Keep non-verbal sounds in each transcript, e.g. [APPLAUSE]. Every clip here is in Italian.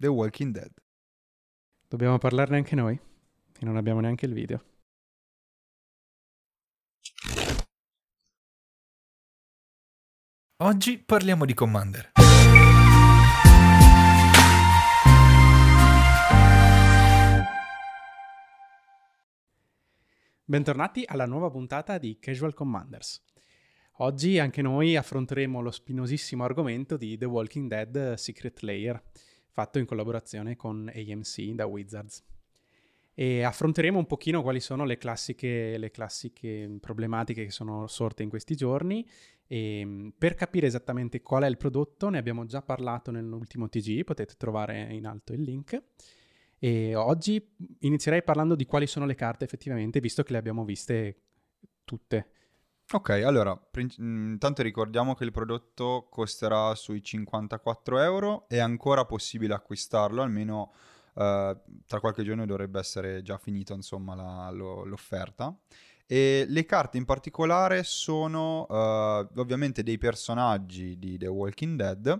The Walking Dead. Dobbiamo parlarne anche noi, e non abbiamo neanche il video. Oggi parliamo di Commander. Bentornati alla nuova puntata di Casual Commanders. Oggi anche noi affronteremo lo spinosissimo argomento di The Walking Dead Secret Layer, fatto in collaborazione con AMC da Wizards. E affronteremo un pochino quali sono le classiche, le classiche problematiche che sono sorte in questi giorni e mm, per capire esattamente qual è il prodotto ne abbiamo già parlato nell'ultimo TG, potete trovare in alto il link. E oggi inizierei parlando di quali sono le carte effettivamente, visto che le abbiamo viste tutte. Ok, allora, mm, intanto ricordiamo che il prodotto costerà sui 54 euro, è ancora possibile acquistarlo, almeno eh, tra qualche giorno dovrebbe essere già finita insomma la- lo- l'offerta. E le carte in particolare sono eh, ovviamente dei personaggi di The Walking Dead.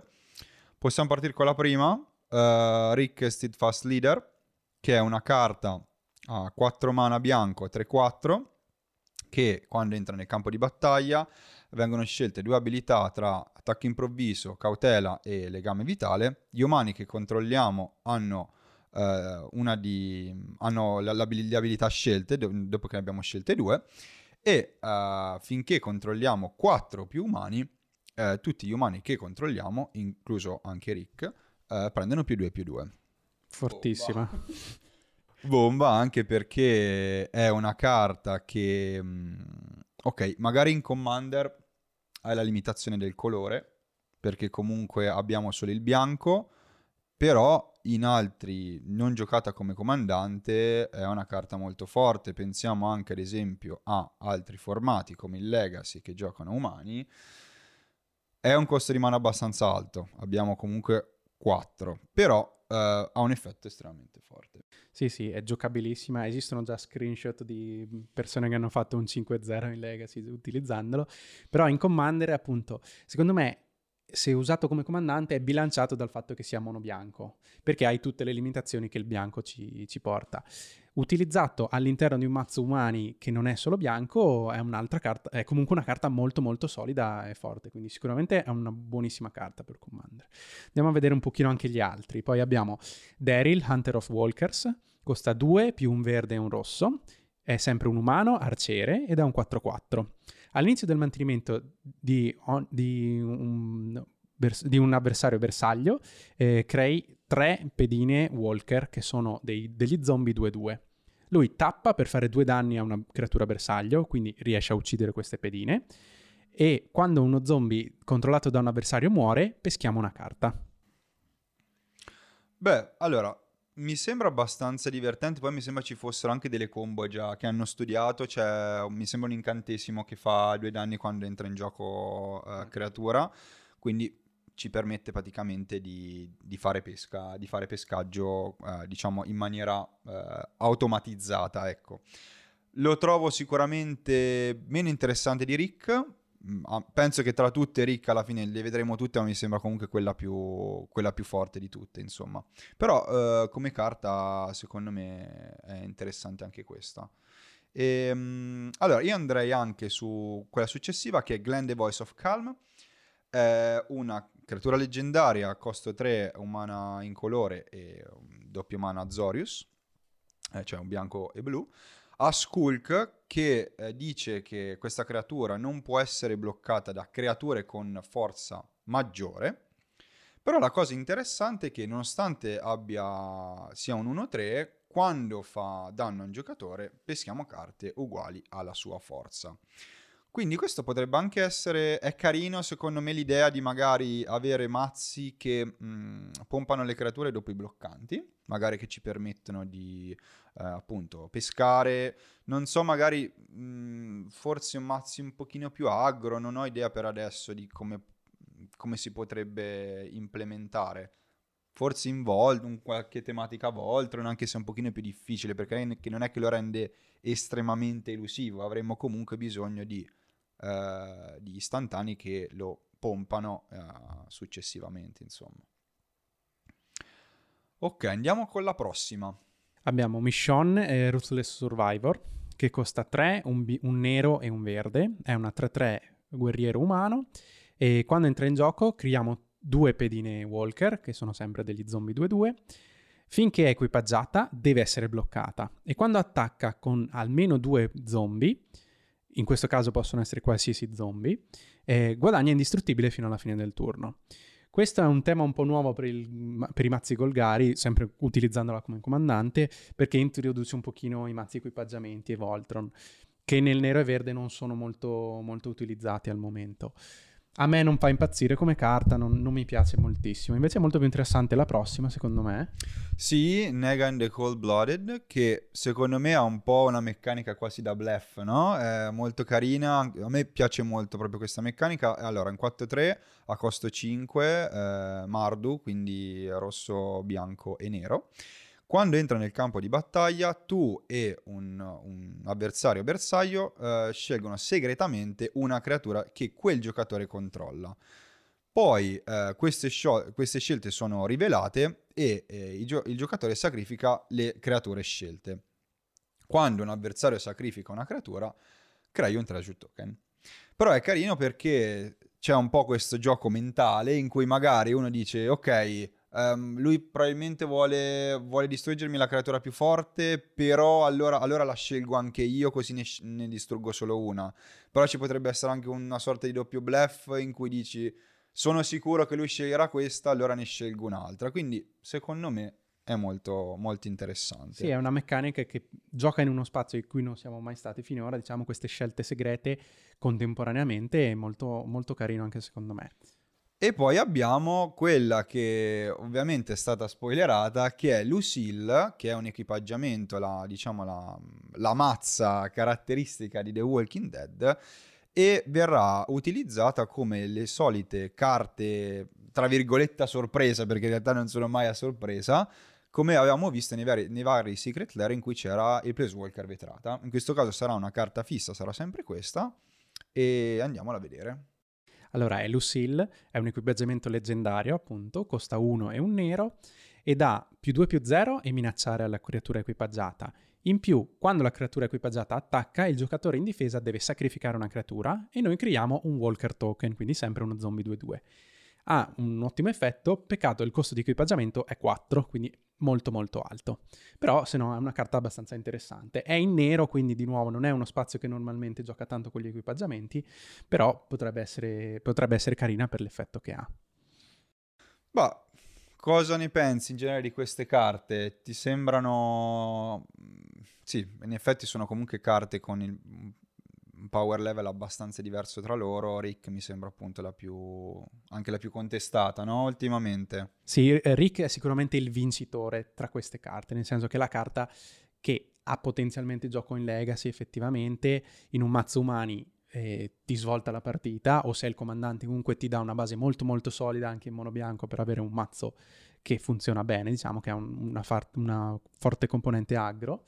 Possiamo partire con la prima, uh, Rick Steadfast Leader, che è una carta a 4 mana bianco 3-4, che quando entra nel campo di battaglia vengono scelte due abilità tra attacco improvviso, cautela e legame vitale. Gli umani che controlliamo hanno, una di, hanno le, abilità scelte, do, dopo che ne abbiamo scelte due, e uh, finché controlliamo 4 più umani, uh, tutti gli umani che controlliamo, incluso anche Rick, uh, prendono più 2 più 2. Fortissima. Bomba. Bomba anche perché è una carta che... Ok, magari in Commander hai la limitazione del colore, perché comunque abbiamo solo il bianco, però in altri non giocata come comandante è una carta molto forte. Pensiamo anche ad esempio a altri formati come il Legacy che giocano umani. È un costo di mana abbastanza alto, abbiamo comunque 4, però uh, ha un effetto estremamente forte. Sì, sì, è giocabilissima. Esistono già screenshot di persone che hanno fatto un 5-0 in Legacy utilizzandolo. Però in Commander, appunto, secondo me, se usato come comandante, è bilanciato dal fatto che sia mono bianco, perché hai tutte le limitazioni che il bianco ci, ci porta. Utilizzato all'interno di un mazzo umani che non è solo bianco, è carta, è comunque una carta molto molto solida e forte, quindi sicuramente è una buonissima carta per Commander. Andiamo a vedere un pochino anche gli altri. Poi abbiamo Daryl, Hunter of Walkers, costa 2 più un verde e un rosso, è sempre un umano, arciere ed è un 4-4. All'inizio del mantenimento di, on, di, un, di, un, avversario bersaglio, eh, crei tre pedine walker che sono dei, degli zombie 2-2. Lui tappa per fare due danni a una creatura bersaglio, quindi riesce a uccidere queste pedine. E quando uno zombie controllato da un avversario muore, peschiamo una carta. Beh, allora, mi sembra abbastanza divertente, poi mi sembra ci fossero anche delle combo già che hanno studiato, cioè mi sembra un incantesimo che fa due danni quando entra in gioco uh, creatura, quindi ci permette praticamente di, di, fare pesca, di fare pescaggio, uh, diciamo, in maniera uh, automatizzata, ecco. Lo trovo sicuramente meno interessante di Rick, penso che tra tutte Rick alla fine le vedremo tutte, ma mi sembra comunque quella più, quella più forte di tutte, insomma. Però eh, come carta, secondo me, è interessante anche questa. E, um, allora, io andrei anche su quella successiva, che è Glenn the Voice of Calm. È una creatura leggendaria, costo 3, un mana in colore e un doppio mana Azorius, eh, cioè un bianco e blu a Skulk che eh, dice che questa creatura non può essere bloccata da creature con forza maggiore. Però la cosa interessante è che nonostante abbia sia un 1-3, quando fa danno a un giocatore peschiamo carte uguali alla sua forza. Quindi questo potrebbe anche essere, è carino secondo me l'idea di magari avere mazzi che mh, pompano le creature dopo i bloccanti, magari che ci permettono di eh, appunto pescare, non so magari mh, forse un mazzi un pochino più agro, non ho idea per adesso di come, come si potrebbe implementare. Forse in Volt, un qualche tematica Voltron, anche se è un pochino più difficile, perché non è che lo rende estremamente elusivo, avremmo comunque bisogno di eh, di istantanei che lo pompano eh, successivamente, insomma. Ok, andiamo con la prossima. Abbiamo Michonne e Ruthless Survivor, che costa 3, un, bi- un nero e un verde. È una 3-3 guerriero umano. E quando entra in gioco creiamo due pedine walker, che sono sempre degli zombie 2-2. Finché è equipaggiata deve essere bloccata e quando attacca con almeno due zombie, in questo caso possono essere qualsiasi zombie, eh, guadagna indistruttibile fino alla fine del turno. Questo è un tema un po' nuovo per, il, per, i mazzi Golgari, sempre utilizzandola come comandante, perché introduce un pochino i mazzi equipaggiamenti e Voltron, che nel nero e verde non sono molto, molto utilizzati al momento a me non fa impazzire come carta, non, non, mi piace moltissimo. Invece è molto più interessante la prossima, secondo me. Sì, Negan the Cold Blooded, che secondo me ha un po' una meccanica quasi da bluff, no? È molto carina, a me piace molto proprio questa meccanica. Allora, in 4-3 a costo 5, eh, Mardu, quindi rosso, bianco e nero. Quando entra nel campo di battaglia, tu e un, un avversario bersaglio eh, scelgono segretamente una creatura che quel giocatore controlla. Poi eh, queste, queste, scelte sono rivelate e eh, il, gio- il giocatore sacrifica le creature scelte. Quando un avversario sacrifica una creatura, crei un treasure token. Però è carino perché c'è un po' questo gioco mentale in cui magari uno dice ok, Um, lui probabilmente vuole, vuole, distruggermi la creatura più forte, però allora, allora la scelgo anche io, così ne, ne, distruggo solo una. Però ci potrebbe essere anche una sorta di doppio bluff in cui dici sono sicuro che lui sceglierà questa, allora ne scelgo un'altra. Quindi secondo me è molto, molto interessante. Sì, è una meccanica che gioca in uno spazio in cui non siamo mai stati finora, diciamo queste scelte segrete contemporaneamente, è molto, molto carino anche secondo me. E poi abbiamo quella che ovviamente è stata spoilerata, che è Lucille, che è un equipaggiamento, la, diciamo la, la mazza caratteristica di The Walking Dead, e verrà utilizzata come le solite carte, tra virgolette, a sorpresa, perché in realtà non sono mai a sorpresa, come avevamo visto nei vari, nei vari Secret Lair in cui c'era il Walker vetrata. In questo caso sarà una carta fissa, sarà sempre questa, e andiamola a vedere. Allora, è Lucille, è un equipaggiamento leggendario, appunto, costa 1 e un nero, ed ha più 2 più 0 e minacciare alla creatura equipaggiata. In più, quando la creatura equipaggiata attacca, il giocatore in difesa deve sacrificare una creatura e noi creiamo un Walker Token, quindi sempre uno zombie 2-2 ha un ottimo effetto, peccato il costo di equipaggiamento è 4, quindi molto molto alto. Però se no è una carta abbastanza interessante. È in nero, quindi di nuovo non è uno spazio che normalmente gioca tanto con gli equipaggiamenti, però potrebbe essere, potrebbe essere carina per l'effetto che ha. Bah, cosa ne pensi in generale di queste carte? Ti sembrano... Sì, in effetti sono comunque carte con il power level abbastanza diverso tra loro. Rick mi sembra appunto la più anche la più contestata, no? Ultimamente. Sì, eh, Rick è sicuramente il vincitore tra queste carte, nel senso che è la carta che ha potenzialmente gioco in legacy effettivamente in un mazzo umani eh, ti svolta la partita o se il comandante comunque ti dà una base molto molto solida anche in mono bianco per avere un mazzo che funziona bene, diciamo che ha un, una, far- una forte componente aggro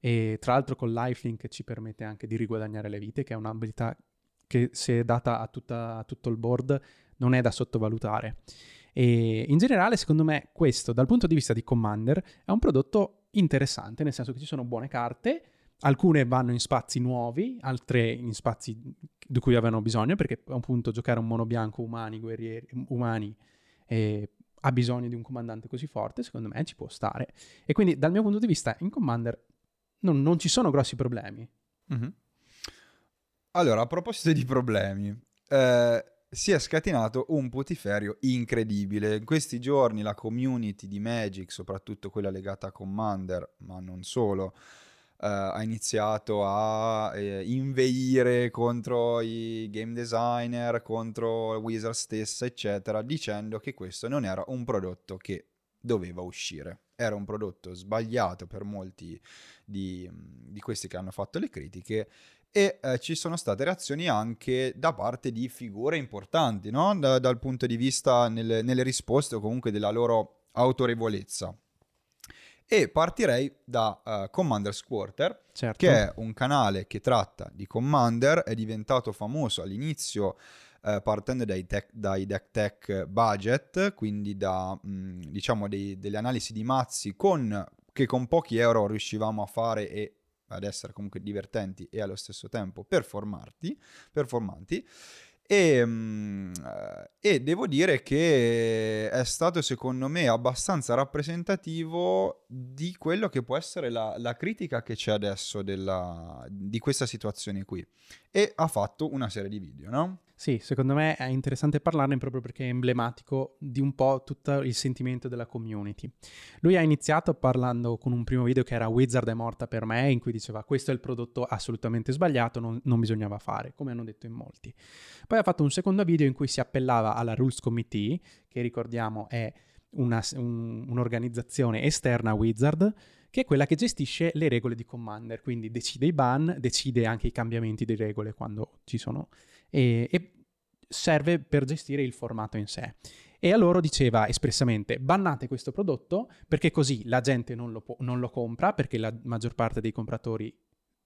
e tra l'altro con lifelink ci permette anche di riguadagnare le vite, che è un'abilità che se data a, tutta, a tutto il board non è da sottovalutare. E in generale, secondo me, questo dal punto di vista di Commander è un prodotto interessante, nel senso che ci sono buone carte, alcune vanno in spazi nuovi, altre in spazi di cui avevano bisogno, perché appunto giocare un mono bianco umani, guerrieri, umani, eh, ha bisogno di un comandante così forte, secondo me ci può stare. E quindi dal mio punto di vista in Commander non, non ci sono grossi problemi. Mm-hmm. Allora, a proposito di problemi, eh, si è scatenato un putiferio incredibile. In questi giorni la community di Magic, soprattutto quella legata a Commander, ma non solo, eh, ha iniziato a eh, inveire contro i game designer, contro Wizard stessa, eccetera, dicendo che questo non era un prodotto che doveva uscire. Era un prodotto sbagliato per molti di, di questi che hanno fatto le critiche e eh, ci sono state reazioni anche da parte di figure importanti, no? da, dal punto di vista nelle, nelle risposte o comunque della loro autorevolezza. E partirei da uh, Commander's Quarter, certo. che è un canale che tratta di Commander, è diventato famoso all'inizio eh, partendo dai, tech, dai deck tech budget, quindi da mh, diciamo dei, delle analisi di mazzi con, che con pochi euro riuscivamo a fare e ad essere comunque divertenti e allo stesso tempo performanti. performanti e, mm, e, devo dire che è stato secondo me abbastanza rappresentativo di quello che può essere la, la critica che c'è adesso della, di questa situazione qui. E ha fatto una serie di video, no? Sì, secondo me è interessante parlarne proprio perché è emblematico di un po' tutto il sentimento della community. Lui ha iniziato parlando con un primo video che era Wizard è morta per me, in cui diceva questo è il prodotto assolutamente sbagliato, non, non bisognava fare, come hanno detto in molti. Poi ha fatto un secondo video in cui si appellava alla Rules Committee, che ricordiamo è una, un, un'organizzazione esterna a Wizard, che è quella che gestisce le regole di Commander, quindi decide i ban, decide anche i cambiamenti di regole quando ci sono e, e serve per gestire il formato in sé. E a loro diceva espressamente bannate questo prodotto perché così la gente non lo, po- non lo compra perché la maggior parte dei compratori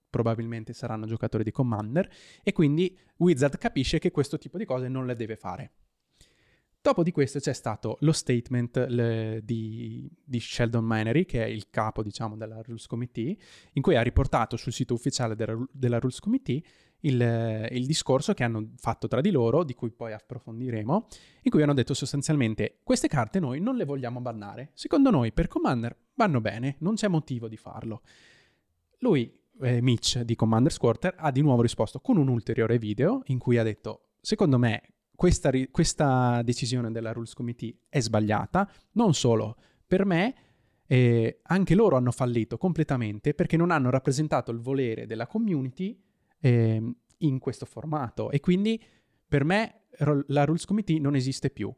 probabilmente saranno giocatori di Commander e quindi Wizard capisce che questo tipo di cose non le deve fare. Dopo di questo c'è stato lo statement le, di, di, Sheldon Manery, che è il capo, diciamo, della Rules Committee, in cui ha riportato sul sito ufficiale della, della Rules Committee il, il, discorso che hanno fatto tra di loro, di cui poi approfondiremo, in cui hanno detto sostanzialmente queste carte noi non le vogliamo bannare. Secondo noi per Commander vanno bene, non c'è motivo di farlo. Lui, eh, Mitch di Commander Squarter, ha di nuovo risposto con un ulteriore video in cui ha detto secondo me questa, questa decisione della Rules Committee è sbagliata, non solo per me, eh, anche loro hanno fallito completamente perché non hanno rappresentato il volere della community eh, in questo formato e quindi per me la Rules Committee non esiste più.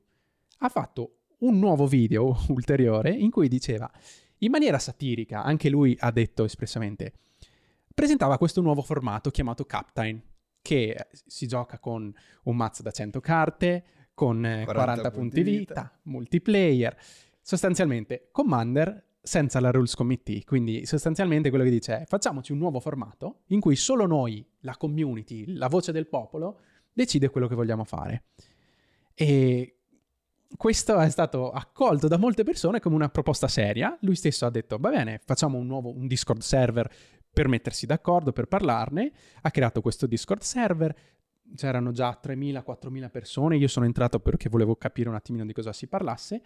Ha fatto un nuovo video [LAUGHS] ulteriore in cui diceva, in maniera satirica, anche lui ha detto espressamente, presentava questo nuovo formato chiamato Captain, che si gioca con un mazzo da 100 carte, con 40, 40 punti vita, vita, multiplayer. Sostanzialmente, Commander senza la Rules Committee. Quindi sostanzialmente quello che dice è facciamoci un nuovo formato in cui solo noi, la community, la voce del popolo, decide quello che vogliamo fare. E questo è stato accolto da molte persone come una proposta seria. Lui stesso ha detto, va bene, facciamo un nuovo un Discord server per mettersi d'accordo, per parlarne. Ha creato questo Discord server. C'erano già 3.000-4.000 persone. Io sono entrato perché volevo capire un attimino di cosa si parlasse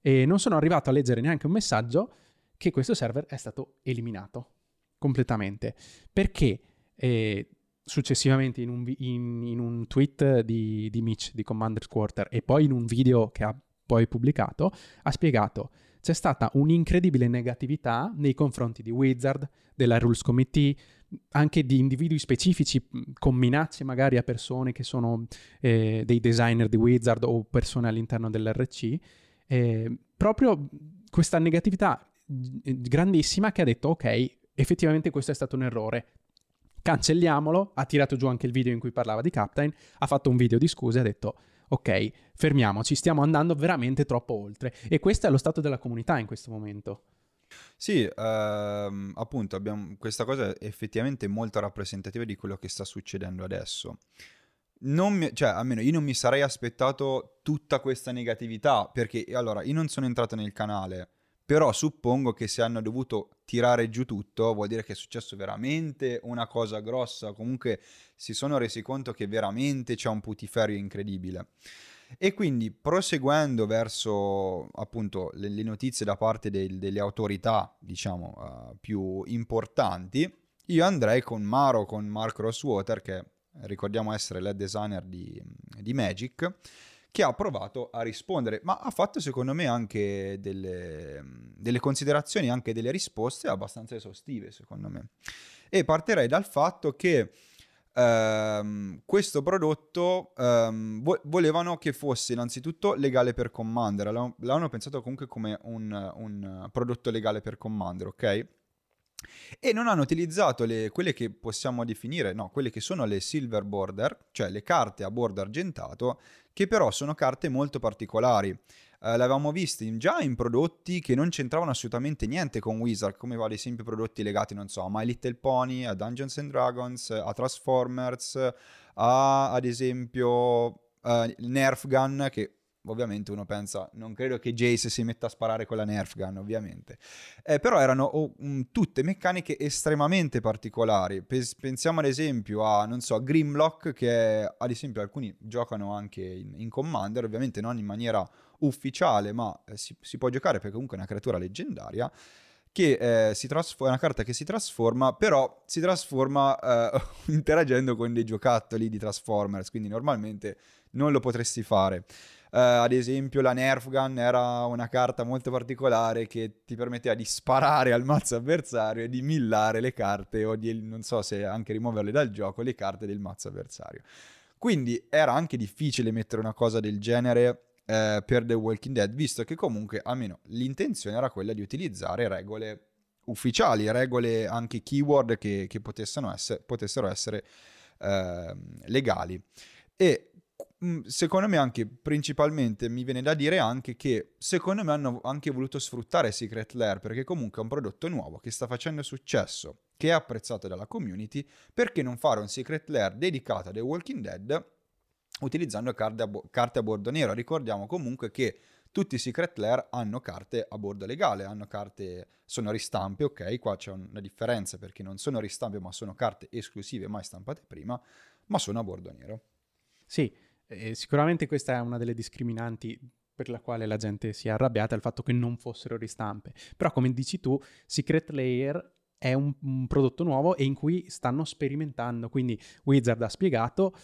e non sono arrivato a leggere neanche un messaggio che questo server è stato eliminato completamente. Perché eh, successivamente in un, in, in un tweet di, di, Mitch di Commander Quarter e poi in un video che ha poi pubblicato, ha spiegato c'è stata un'incredibile negatività nei confronti di Wizard, della Rules Committee, anche di individui specifici con minacce magari a persone che sono eh, dei designer di Wizard o persone all'interno dell'RC eh, proprio questa negatività grandissima che ha detto ok, effettivamente questo è stato un errore, cancelliamolo, ha tirato giù anche il video in cui parlava di Captain, ha fatto un video di scuse e ha detto ok, fermiamoci, stiamo andando veramente troppo oltre. E questo è lo stato della comunità in questo momento. Sì, ehm, appunto, abbiamo, questa cosa è effettivamente molto rappresentativa di quello che sta succedendo adesso non mi, cioè, almeno io non mi sarei aspettato tutta questa negatività, perché allora io non sono entrato nel canale, però suppongo che se hanno dovuto tirare giù tutto, vuol dire che è successo veramente una cosa grossa, comunque si sono resi conto che veramente c'è un putiferio incredibile. E quindi proseguendo verso appunto le, le notizie da parte del, delle autorità, diciamo, uh, più importanti, io andrei con Maro, con Mark Rosswater, che ricordiamo essere lead designer di, di Magic, che ha provato a rispondere, ma ha fatto secondo me anche delle, delle, considerazioni, anche delle risposte abbastanza esaustive, secondo me. E partirei dal fatto che ehm, questo prodotto ehm, vo- volevano che fosse innanzitutto legale per Commander, l'hanno, l'hanno pensato comunque come un, un prodotto legale per Commander, ok? e non hanno utilizzato le, quelle che possiamo definire, no, quelle che sono le silver border, cioè le carte a bordo argentato, che però sono carte molto particolari. Eh, l'avevamo visto in, già in prodotti che non c'entravano assolutamente niente con Wizard, come ad esempio prodotti legati, non so, a My Little Pony, a Dungeons and Dragons, a Transformers, a ad esempio uh, Nerf Gun che ovviamente uno pensa, non credo che Jace si metta a sparare con la Nerf Gun, ovviamente. Eh, però erano oh, um, tutte meccaniche estremamente particolari. Pes- pensiamo ad esempio a, non so, Grimlock, che ad esempio alcuni giocano anche in, in Commander, ovviamente non in maniera ufficiale, ma eh, si, si, può giocare perché comunque è una creatura leggendaria. Che eh, si trasforma, è una carta che si trasforma, però si trasforma eh, [LAUGHS] interagendo con dei giocattoli di Transformers, quindi normalmente non lo potresti fare. Uh, ad esempio la Nerf Gun era una carta molto particolare che ti permetteva di sparare al mazzo avversario e di millare le carte o di, non so se anche rimuoverle dal gioco, le carte del mazzo avversario. Quindi era anche difficile mettere una cosa del genere eh, per The Walking Dead, visto che comunque almeno l'intenzione era quella di utilizzare regole ufficiali, regole anche keyword che, che essere, potessero essere eh, legali. E secondo me anche principalmente mi viene da dire anche che secondo me hanno anche voluto sfruttare Secret Lair perché comunque è un prodotto nuovo che sta facendo successo, che è apprezzato dalla community, perché non fare un Secret Lair dedicato a The Walking Dead utilizzando carte a, bo- carte a bordo nero? Ricordiamo comunque che tutti i Secret Lair hanno carte a bordo legale, hanno carte, sono ristampe, ok, qua c'è una differenza perché non sono ristampe ma sono carte esclusive mai stampate prima, ma sono a bordo nero. Sì, e sicuramente questa è una delle discriminanti per la quale la gente si è arrabbiata, il fatto che non fossero ristampe. Però come dici tu, Secret Layer è un, un prodotto nuovo e in cui stanno sperimentando, quindi Wizard ha spiegato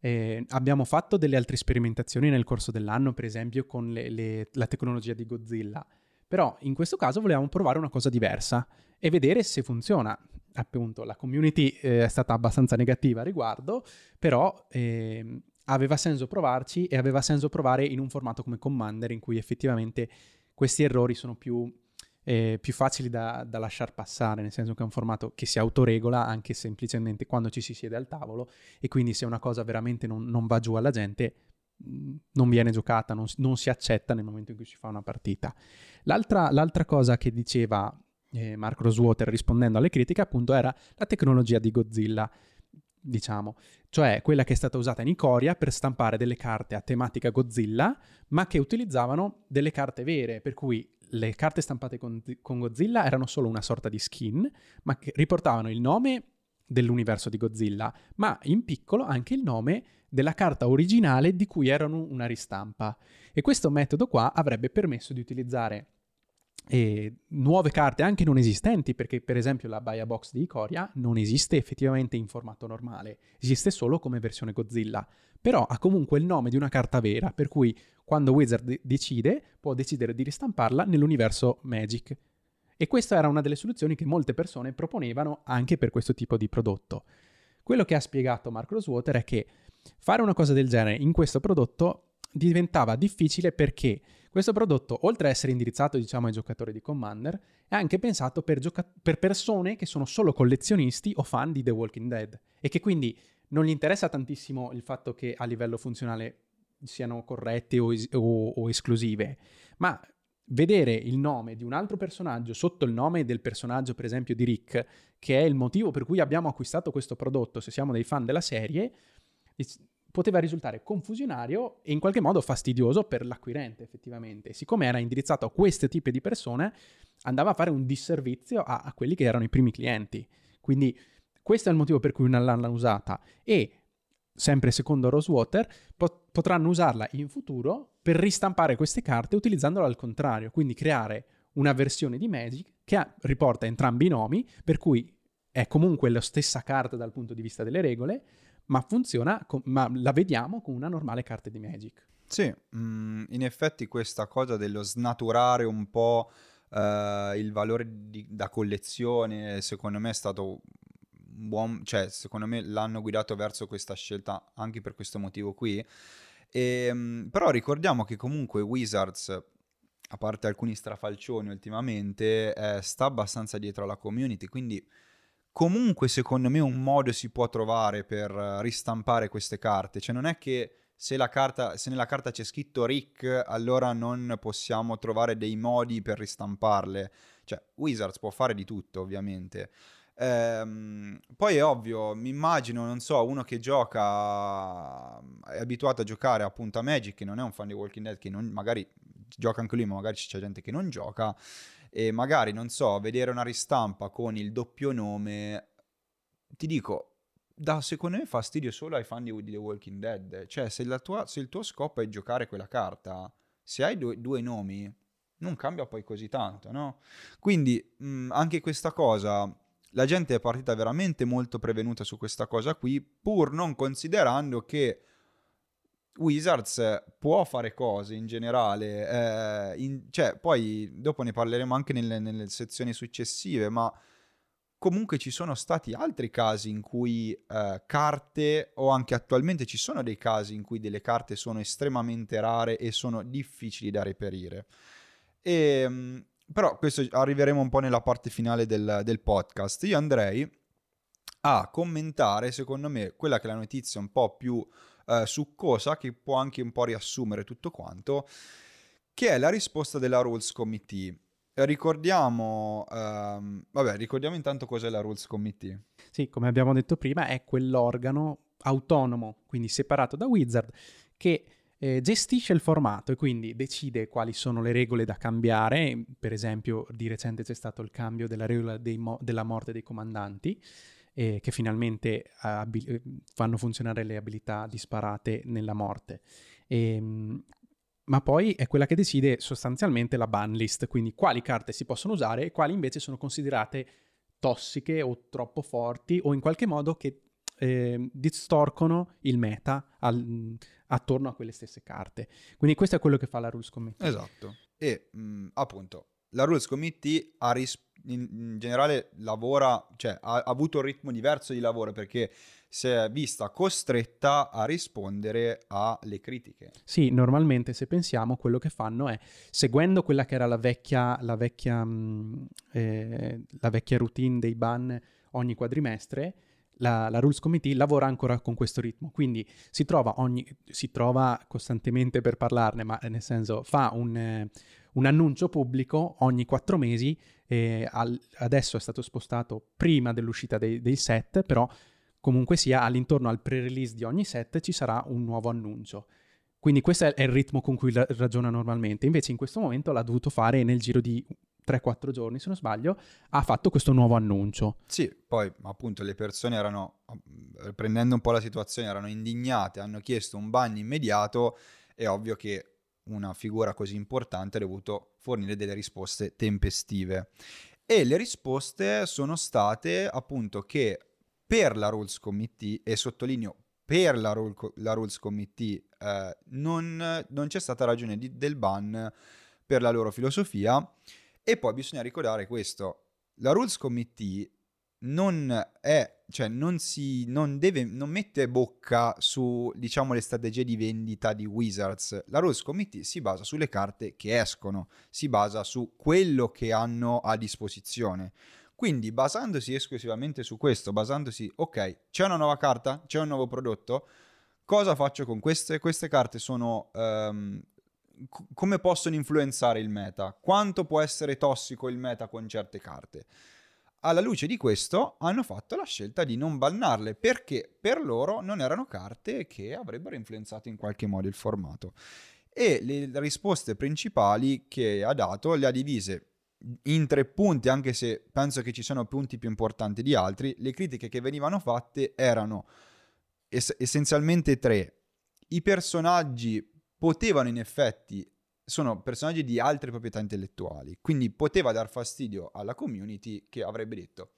eh, abbiamo fatto delle altre sperimentazioni nel corso dell'anno, per esempio con le, le, la tecnologia di Godzilla, però in questo caso volevamo provare una cosa diversa e vedere se funziona. Appunto, la community eh, è stata abbastanza negativa a riguardo, però eh, aveva senso provarci e aveva senso provare in un formato come Commander in cui effettivamente questi errori sono più, eh, più facili da, da lasciar passare, nel senso che è un formato che si autoregola anche semplicemente quando ci si siede al tavolo e quindi se una cosa veramente non, non va giù alla gente mm, non viene giocata, non, non, si accetta nel momento in cui si fa una partita. L'altra, l'altra cosa che diceva eh, Mark Rosewater rispondendo alle critiche appunto era la tecnologia di Godzilla diciamo, cioè quella che è stata usata in Ikoria per stampare delle carte a tematica Godzilla, ma che utilizzavano delle carte vere, per cui le carte stampate con, con Godzilla erano solo una sorta di skin, ma che riportavano il nome dell'universo di Godzilla, ma in piccolo anche il nome della carta originale di cui erano una ristampa. E questo metodo qua avrebbe permesso di utilizzare nuove carte anche non esistenti, perché per esempio la Buy Box di Ikoria non esiste effettivamente in formato normale, esiste solo come versione Godzilla, però ha comunque il nome di una carta vera, per cui quando Wizard decide può decidere di ristamparla nell'universo Magic. E questa era una delle soluzioni che molte persone proponevano anche per questo tipo di prodotto. Quello che ha spiegato Mark Rosewater è che fare una cosa del genere in questo prodotto diventava difficile perché questo prodotto, oltre a essere indirizzato diciamo, ai giocatori di Commander, è anche pensato per, gioca- per persone che sono solo collezionisti o fan di The Walking Dead e che quindi non gli interessa tantissimo il fatto che a livello funzionale siano corrette o, es- o-, o esclusive, ma vedere il nome di un altro personaggio sotto il nome del personaggio, per esempio, di Rick, che è il motivo per cui abbiamo acquistato questo prodotto, se siamo dei fan della serie, poteva risultare confusionario e in qualche modo fastidioso per l'acquirente effettivamente. Siccome era indirizzato a questo tipo di persone, andava a fare un disservizio a, a quelli che erano i primi clienti. Quindi questo è il motivo per cui non l'hanno usata e sempre secondo Rosewater, pot- potranno usarla in futuro per ristampare queste carte utilizzandola al contrario, quindi creare una versione di Magic che ha, riporta entrambi i nomi, per cui è comunque la stessa carta dal punto di vista delle regole, ma funziona, con, ma la vediamo con una normale carta di Magic. Sì, mh, mm, in effetti questa cosa dello snaturare un po' uh, il valore di, da collezione, secondo me è stato buon, cioè secondo me l'hanno guidato verso questa scelta anche per questo motivo qui. E, um, però ricordiamo che comunque Wizards, a parte alcuni strafalcioni ultimamente, eh, sta abbastanza dietro alla community, quindi comunque secondo me un modo si può trovare per ristampare queste carte. Cioè non è che se, carta, se, nella carta c'è scritto Rick, allora non possiamo trovare dei modi per ristamparle. Cioè, Wizards può fare di tutto, ovviamente. Ehm, poi è ovvio, mi immagino, non so, uno che gioca, è abituato a giocare appunto a Magic, che non è un fan di Walking Dead, che non, magari gioca anche lui, ma magari c'è gente che non gioca, e magari, non so, vedere una ristampa con il doppio nome, ti dico, da secondo me fastidio solo ai fan di, The Walking Dead. Cioè, se, tua, se, il tuo scopo è giocare quella carta, se hai due, due nomi, non cambia poi così tanto, no? Quindi mh, anche questa cosa la gente è partita veramente molto prevenuta su questa cosa qui, pur non considerando che Wizards può fare cose in generale, eh, in, cioè poi dopo ne parleremo anche nelle, nelle, sezioni successive, ma comunque ci sono stati altri casi in cui eh, carte, o anche attualmente ci sono dei casi in cui delle carte sono estremamente rare e sono difficili da reperire. E ehm, però questo arriveremo un po' nella parte finale del, del podcast. Io andrei a commentare, secondo me, quella che è la notizia un po' più eh, succosa, che può anche un po' riassumere tutto quanto, che è la risposta della Rules Committee. Ricordiamo, ehm, vabbè, ricordiamo intanto cos'è la Rules Committee. Sì, come abbiamo detto prima, è quell'organo autonomo, quindi separato da Wizard, che eh, gestisce il formato e quindi decide quali sono le regole da cambiare. Per esempio, di recente c'è stato il cambio della regola mo- della morte dei comandanti, eh, che finalmente abil- eh, fanno funzionare le abilità disparate nella morte. E, ehm, ma poi è quella che decide sostanzialmente la ban list, quindi quali carte si possono usare e quali invece sono considerate tossiche o troppo forti o in qualche modo che eh, distorcono il meta al, attorno a quelle stesse carte. Quindi questo è quello che fa la Rules Committee. Esatto. E mh, appunto la Rules Committee ha ris- in, in, generale lavora, cioè ha, ha, avuto un ritmo diverso di lavoro perché si è vista costretta a rispondere alle critiche. Sì, normalmente se pensiamo quello che fanno è, seguendo quella che era la vecchia, la vecchia, mh, eh, la vecchia routine dei ban ogni quadrimestre, la, la, Rules Committee lavora ancora con questo ritmo, quindi si trova, ogni, si trova costantemente per parlarne, ma nel senso fa un, eh, un annuncio pubblico ogni quattro mesi, al, adesso è stato spostato prima dell'uscita dei, dei set, però comunque sia all'intorno al pre-release di ogni set ci sarà un nuovo annuncio. Quindi questo è il ritmo con cui ragiona normalmente, invece in questo momento l'ha dovuto fare nel giro di 3-4 giorni, se non sbaglio, ha fatto questo nuovo annuncio. Sì, poi appunto le persone erano, prendendo un po' la situazione, erano indignate, hanno chiesto un bagno immediato, è ovvio che una figura così importante ha dovuto fornire delle risposte tempestive. E le risposte sono state appunto che per la Rules Committee, e sottolineo per la, rule, la Rules Committee, eh, non, non, c'è stata ragione di, del ban per la loro filosofia e poi bisogna ricordare questo, la Rules Committee non è, cioè non si, non deve, non mette bocca su, diciamo, le strategie di vendita di Wizards. La Rules Committee si basa sulle carte che escono, si basa su quello che hanno a disposizione. Quindi basandosi esclusivamente su questo, basandosi, ok, c'è una nuova carta, c'è un nuovo prodotto, cosa faccio con queste? Queste carte sono um, come possono influenzare il meta, quanto può essere tossico il meta con certe carte. Alla luce di questo hanno fatto la scelta di non bannarle perché per loro non erano carte che avrebbero influenzato in qualche modo il formato. E le risposte principali che ha dato le ha divise in tre punti, anche se penso che ci siano punti più importanti di altri. Le critiche che venivano fatte erano es- essenzialmente tre. I personaggi potevano in effetti sono personaggi di altre proprietà intellettuali, quindi poteva dar fastidio alla community che avrebbe detto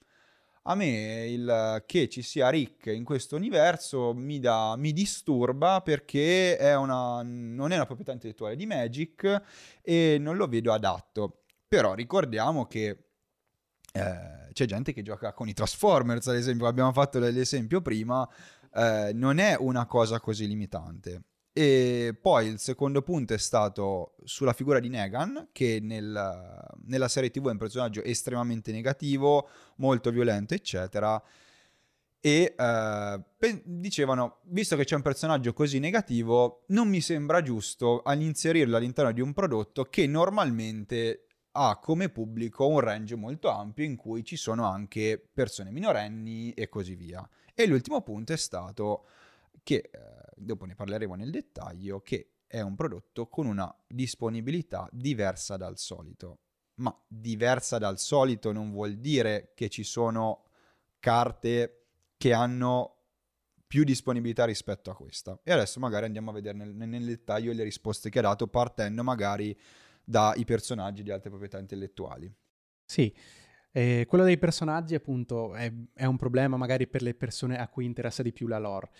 a me il che ci sia Rick in questo universo mi, da, mi disturba perché è una, non è una proprietà intellettuale di Magic e non lo vedo adatto. Però ricordiamo che eh, c'è gente che gioca con i Transformers, ad esempio, abbiamo fatto l'esempio prima, eh, non è una cosa così limitante. E poi il secondo punto è stato sulla figura di Negan, che nel, nella serie TV è un personaggio estremamente negativo, molto violento, eccetera. E eh, pe- dicevano, visto che c'è un personaggio così negativo, non mi sembra giusto inserirlo all'interno di un prodotto che normalmente ha come pubblico un range molto ampio in cui ci sono anche persone minorenni e così via. E l'ultimo punto è stato che, eh, dopo ne parleremo nel dettaglio, che è un prodotto con una disponibilità diversa dal solito. Ma diversa dal solito non vuol dire che ci sono carte che hanno più disponibilità rispetto a questa. E adesso magari andiamo a vedere nel, nel dettaglio le risposte che ha dato partendo magari dai personaggi di altre proprietà intellettuali. Sì, eh, quello dei personaggi appunto è, è, un problema magari per le persone a cui interessa di più la lore.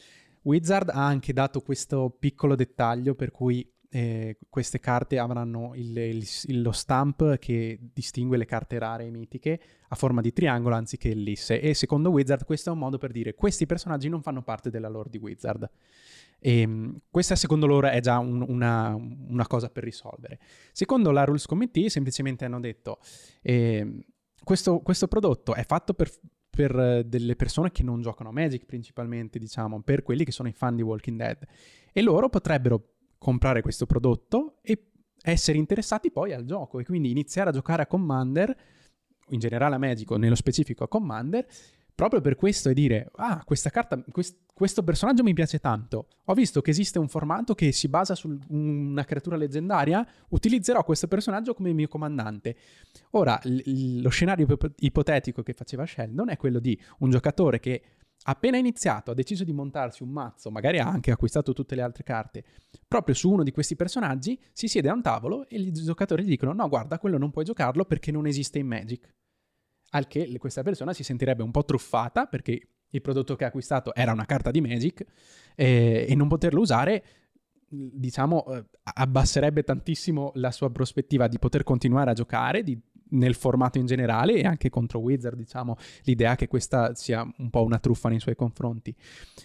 Wizard ha anche dato questo piccolo dettaglio per cui eh, queste carte avranno il, il, lo stamp che distingue le carte rare e mitiche a forma di triangolo anziché ellisse e secondo Wizard questo è un modo per dire questi personaggi non fanno parte della lore di Wizard. E, ehm, questa secondo loro è già un, una, una, cosa per risolvere. Secondo la Rules Committee semplicemente hanno detto eh, questo, questo, prodotto è fatto per, per, delle persone che non giocano a Magic principalmente, diciamo, per quelli che sono i fan di Walking Dead. E loro potrebbero comprare questo prodotto e essere interessati poi al gioco e quindi iniziare a giocare a Commander, in generale a Magic, nello specifico a Commander, proprio per questo e dire, ah, questa carta, quest- questo personaggio mi piace tanto, ho visto che esiste un formato che si basa su una creatura leggendaria, utilizzerò questo personaggio come mio comandante. Ora, l- lo scenario ipotetico che faceva Sheldon è quello di un giocatore che appena iniziato ha deciso di montarsi un mazzo, magari ha anche acquistato tutte le altre carte, proprio su uno di questi personaggi, si siede a un tavolo e i giocatori gli dicono no guarda quello non puoi giocarlo perché non esiste in Magic al che questa persona si sentirebbe un po' truffata perché il prodotto che ha acquistato era una carta di Magic eh, e non poterlo usare diciamo eh, abbasserebbe tantissimo la sua prospettiva di poter continuare a giocare di, nel formato in generale e anche contro Wizard diciamo l'idea che questa sia un po' una truffa nei suoi confronti.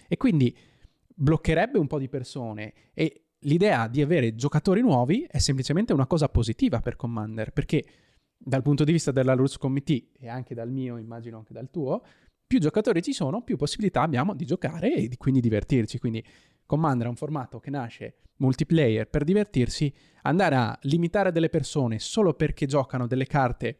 E quindi bloccherebbe un po' di persone e l'idea di avere giocatori nuovi è semplicemente una cosa positiva per Commander perché dal punto di vista della Rules Committee e anche dal mio, immagino anche dal tuo, più giocatori ci sono, più possibilità abbiamo di giocare e di, quindi divertirci. Quindi Commander è un formato che nasce multiplayer per divertirsi, andare a limitare delle persone solo perché giocano delle carte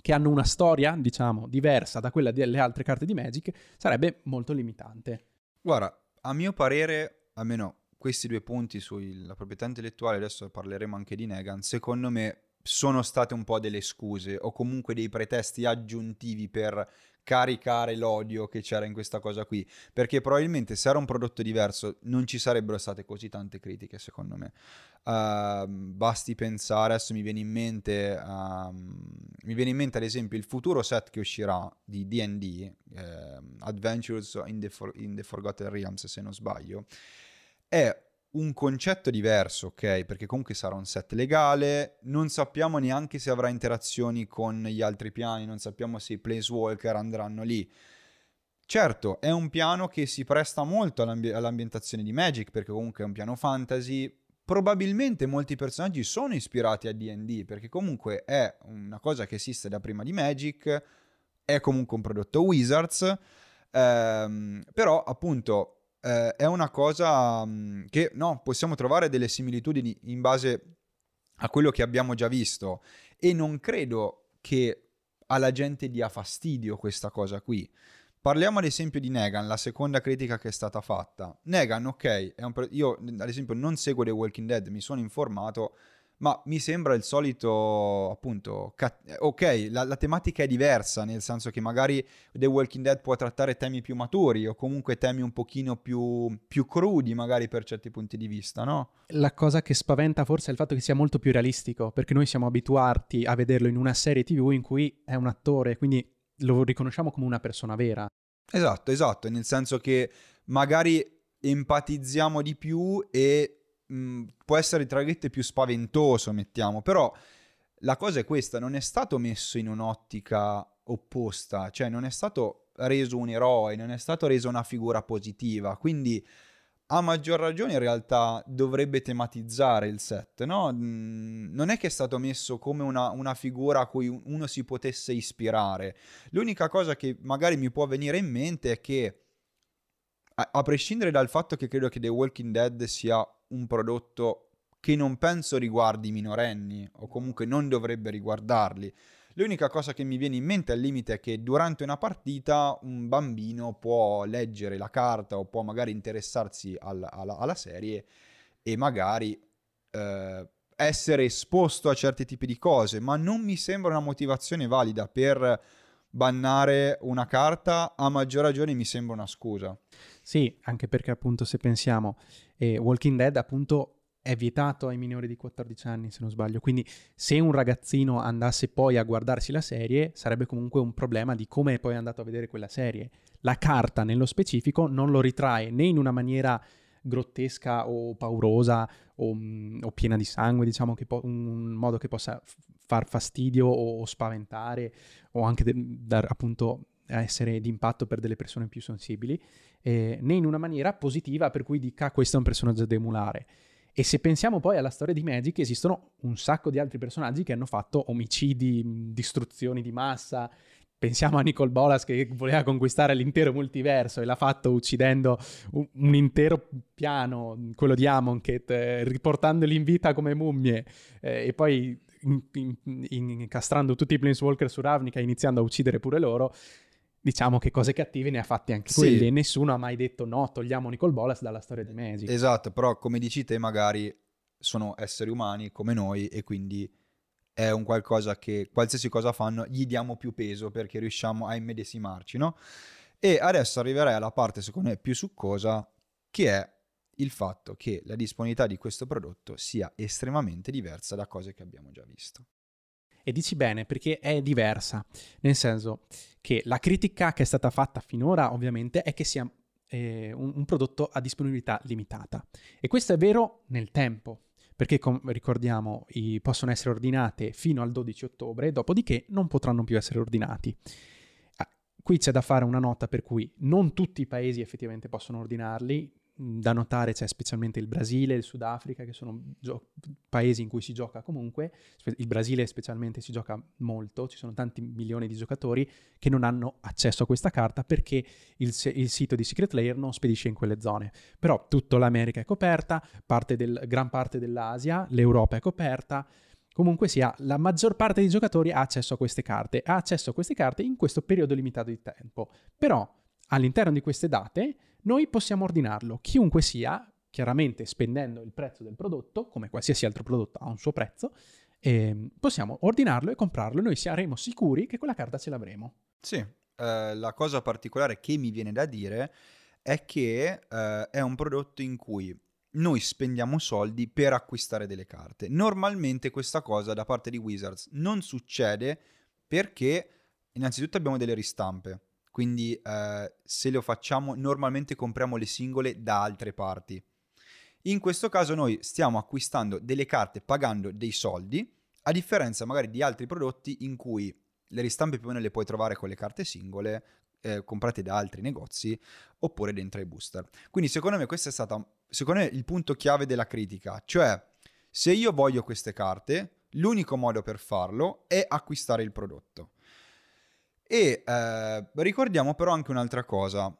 che hanno una storia, diciamo, diversa da quella delle altre carte di Magic, sarebbe molto limitante. Guarda, a mio parere, almeno questi due punti sulla proprietà intellettuale, adesso parleremo anche di Negan, secondo me sono state un po' delle scuse o comunque dei pretesti aggiuntivi per caricare l'odio che c'era in questa cosa qui, perché probabilmente se era un prodotto diverso non ci sarebbero state così tante critiche, secondo me. Uh, basti pensare, adesso mi viene in mente, uh, mi viene in mente ad esempio il futuro set che uscirà di D&D, ehm, Adventures in the, For- in the Forgotten Realms, se non sbaglio, è un concetto diverso, ok? Perché comunque sarà un set legale, non sappiamo neanche se avrà interazioni con gli altri piani, non sappiamo se i Planeswalker andranno lì. Certo, è un piano che si presta molto all'ambi- all'ambientazione di Magic, perché comunque è un piano fantasy. Probabilmente molti personaggi sono ispirati a DD, perché comunque è una cosa che esiste da prima di Magic, è comunque un prodotto Wizards, ehm, però appunto eh, è una cosa mm, che no, possiamo trovare delle similitudini in base a quello che abbiamo già visto e non credo che alla gente dia fastidio questa cosa qui. Parliamo ad esempio di Negan, la seconda critica che è stata fatta. Negan, ok, un, io ad esempio non seguo The Walking Dead, mi sono informato, ma mi sembra il solito, appunto, cat- ok, la, la, tematica è diversa, nel senso che magari The Walking Dead può trattare temi più maturi o comunque temi un pochino più, più crudi, magari per certi punti di vista, no? La cosa che spaventa forse è il fatto che sia molto più realistico, perché noi siamo abituati a vederlo in una serie TV in cui è un attore, quindi lo riconosciamo come una persona vera. Esatto, esatto, nel senso che magari empatizziamo di più e mh, mm, può essere tra virgolette più spaventoso, mettiamo, però la cosa è questa, non è stato messo in un'ottica opposta, cioè non è stato reso un eroe, non è stato reso una figura positiva, quindi a maggior ragione in realtà dovrebbe tematizzare il set, no? Mm, non è che è stato messo come una, una, figura a cui uno si potesse ispirare. L'unica cosa che magari mi può venire in mente è che, a, a prescindere dal fatto che credo che The Walking Dead sia un prodotto che non penso riguardi i minorenni o comunque non dovrebbe riguardarli. L'unica cosa che mi viene in mente al limite è che durante una partita un bambino può leggere la carta o può magari interessarsi al, alla, alla, serie e magari eh, essere esposto a certi tipi di cose, ma non mi sembra una motivazione valida per bannare una carta, a maggior ragione mi sembra una scusa. Sì, anche perché appunto se pensiamo, eh, Walking Dead appunto è vietato ai minori di 14 anni, se non sbaglio. Quindi se un ragazzino andasse poi a guardarsi la serie, sarebbe comunque un problema di come è poi andato a vedere quella serie. La carta, nello specifico, non lo ritrae né in una maniera grottesca o paurosa o, mm, o piena di sangue, diciamo, che po- un modo che possa far fastidio o, spaventare o anche de- dar appunto essere d'impatto per delle persone più sensibili, eh, né in una maniera positiva per cui dica questo è un personaggio da emulare. E se pensiamo poi alla storia di Magic, esistono un sacco di altri personaggi che hanno fatto omicidi, distruzioni di massa. Pensiamo a Nicole Bolas che voleva conquistare l'intero multiverso e l'ha fatto uccidendo un, un intero piano, quello di Amonkhet, eh, riportandoli in vita come mummie eh, e poi in, in, incastrando tutti i Planeswalker su Ravnica iniziando a uccidere pure loro diciamo che cose cattive ne ha fatte anche sì. quelli e nessuno ha mai detto no, togliamo Nicole Bolas dalla storia di Magic. Esatto, però come dici te magari sono esseri umani come noi e quindi è un qualcosa che qualsiasi cosa fanno gli diamo più peso perché riusciamo a immedesimarci, no? E adesso arriverei alla parte secondo me più succosa che è il fatto che la disponibilità di questo prodotto sia estremamente diversa da cose che abbiamo già visto. E dici bene perché è diversa, nel senso che la critica che è stata fatta finora ovviamente è che sia eh, un, un, prodotto a disponibilità limitata. E questo è vero nel tempo, perché com- ricordiamo i, possono essere ordinate fino al 12 ottobre, dopodiché non potranno più essere ordinati. Ah, qui c'è da fare una nota per cui non tutti i paesi effettivamente possono ordinarli, da notare c'è specialmente il Brasile il Sudafrica, che sono gio- paesi in cui si gioca comunque. Il Brasile specialmente si gioca molto, ci sono tanti milioni di giocatori che non hanno accesso a questa carta perché il, il sito di Secret Layer non spedisce in quelle zone. Però tutta l'America è coperta, parte del, gran parte dell'Asia, l'Europa è coperta. Comunque sia, la maggior parte dei giocatori ha accesso a queste carte, ha accesso a queste carte in questo periodo limitato di tempo. Però all'interno di queste date noi possiamo ordinarlo, chiunque sia, chiaramente spendendo il prezzo del prodotto, come qualsiasi altro prodotto ha un suo prezzo, eh, possiamo ordinarlo e comprarlo e noi saremo sicuri che quella carta ce l'avremo. Sì, eh, la cosa particolare che mi viene da dire è che eh, è un prodotto in cui noi spendiamo soldi per acquistare delle carte. Normalmente questa cosa da parte di Wizards non succede perché innanzitutto abbiamo delle ristampe quindi eh, se lo facciamo normalmente compriamo le singole da altre parti. In questo caso noi stiamo acquistando delle carte pagando dei soldi, a differenza magari di altri prodotti in cui le ristampe più o meno le puoi trovare con le carte singole, eh, comprate da altri negozi, oppure dentro ai booster. Quindi secondo me questo è stato secondo me, il punto chiave della critica, cioè se io voglio queste carte, l'unico modo per farlo è acquistare il prodotto. E eh, ricordiamo però anche un'altra cosa.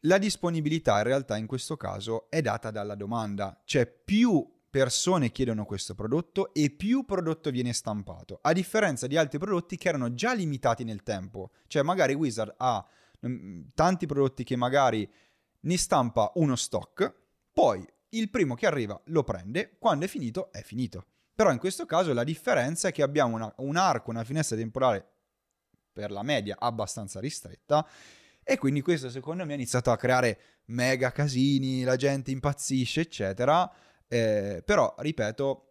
La disponibilità in realtà in questo caso è data dalla domanda, cioè più persone chiedono questo prodotto e più prodotto viene stampato, a differenza di altri prodotti che erano già limitati nel tempo, cioè magari Wizard ha mh, tanti prodotti che magari ne stampa uno stock, poi il primo che arriva lo prende, quando è finito è finito. Però in questo caso la differenza è che abbiamo una, un arco, una finestra temporale per la media abbastanza ristretta e quindi questo secondo me ha iniziato a creare mega casini, la gente impazzisce eccetera, eh, però ripeto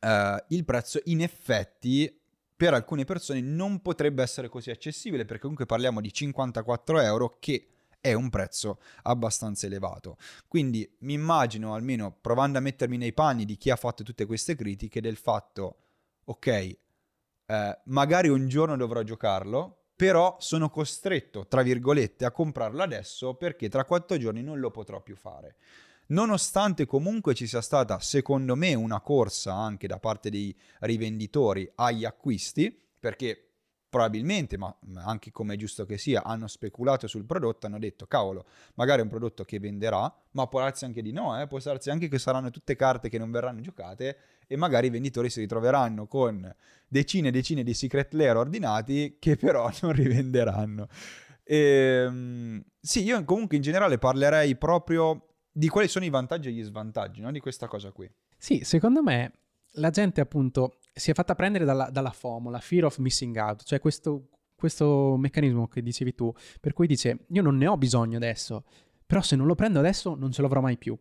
eh, il prezzo in effetti per alcune persone non potrebbe essere così accessibile perché comunque parliamo di 54 euro che è un prezzo abbastanza elevato. Quindi mi immagino, almeno provando a mettermi nei panni di chi ha fatto tutte queste critiche, del fatto, ok, eh, magari un giorno dovrò giocarlo, però sono costretto, tra virgolette, a comprarlo adesso perché tra quattro giorni non lo potrò più fare. Nonostante comunque ci sia stata, secondo me, una corsa anche da parte dei rivenditori agli acquisti, perché probabilmente, ma anche come è giusto che sia, hanno speculato sul prodotto, hanno detto, cavolo, magari è un prodotto che venderà, ma può darsi anche di no, eh? può darsi anche che saranno tutte carte che non verranno giocate e magari i venditori si ritroveranno con decine e decine di secret layer ordinati che [LAUGHS] però non rivenderanno. E, ehm, sì, io comunque in generale parlerei proprio di quali sono i vantaggi e gli svantaggi no? di questa cosa qui. Sì, secondo me la gente appunto si è fatta prendere dalla, dalla FOMO, fear of missing out, cioè questo, questo meccanismo che dicevi tu, per cui dice io non ne ho bisogno adesso, però se non lo prendo adesso non ce l'avrò mai più.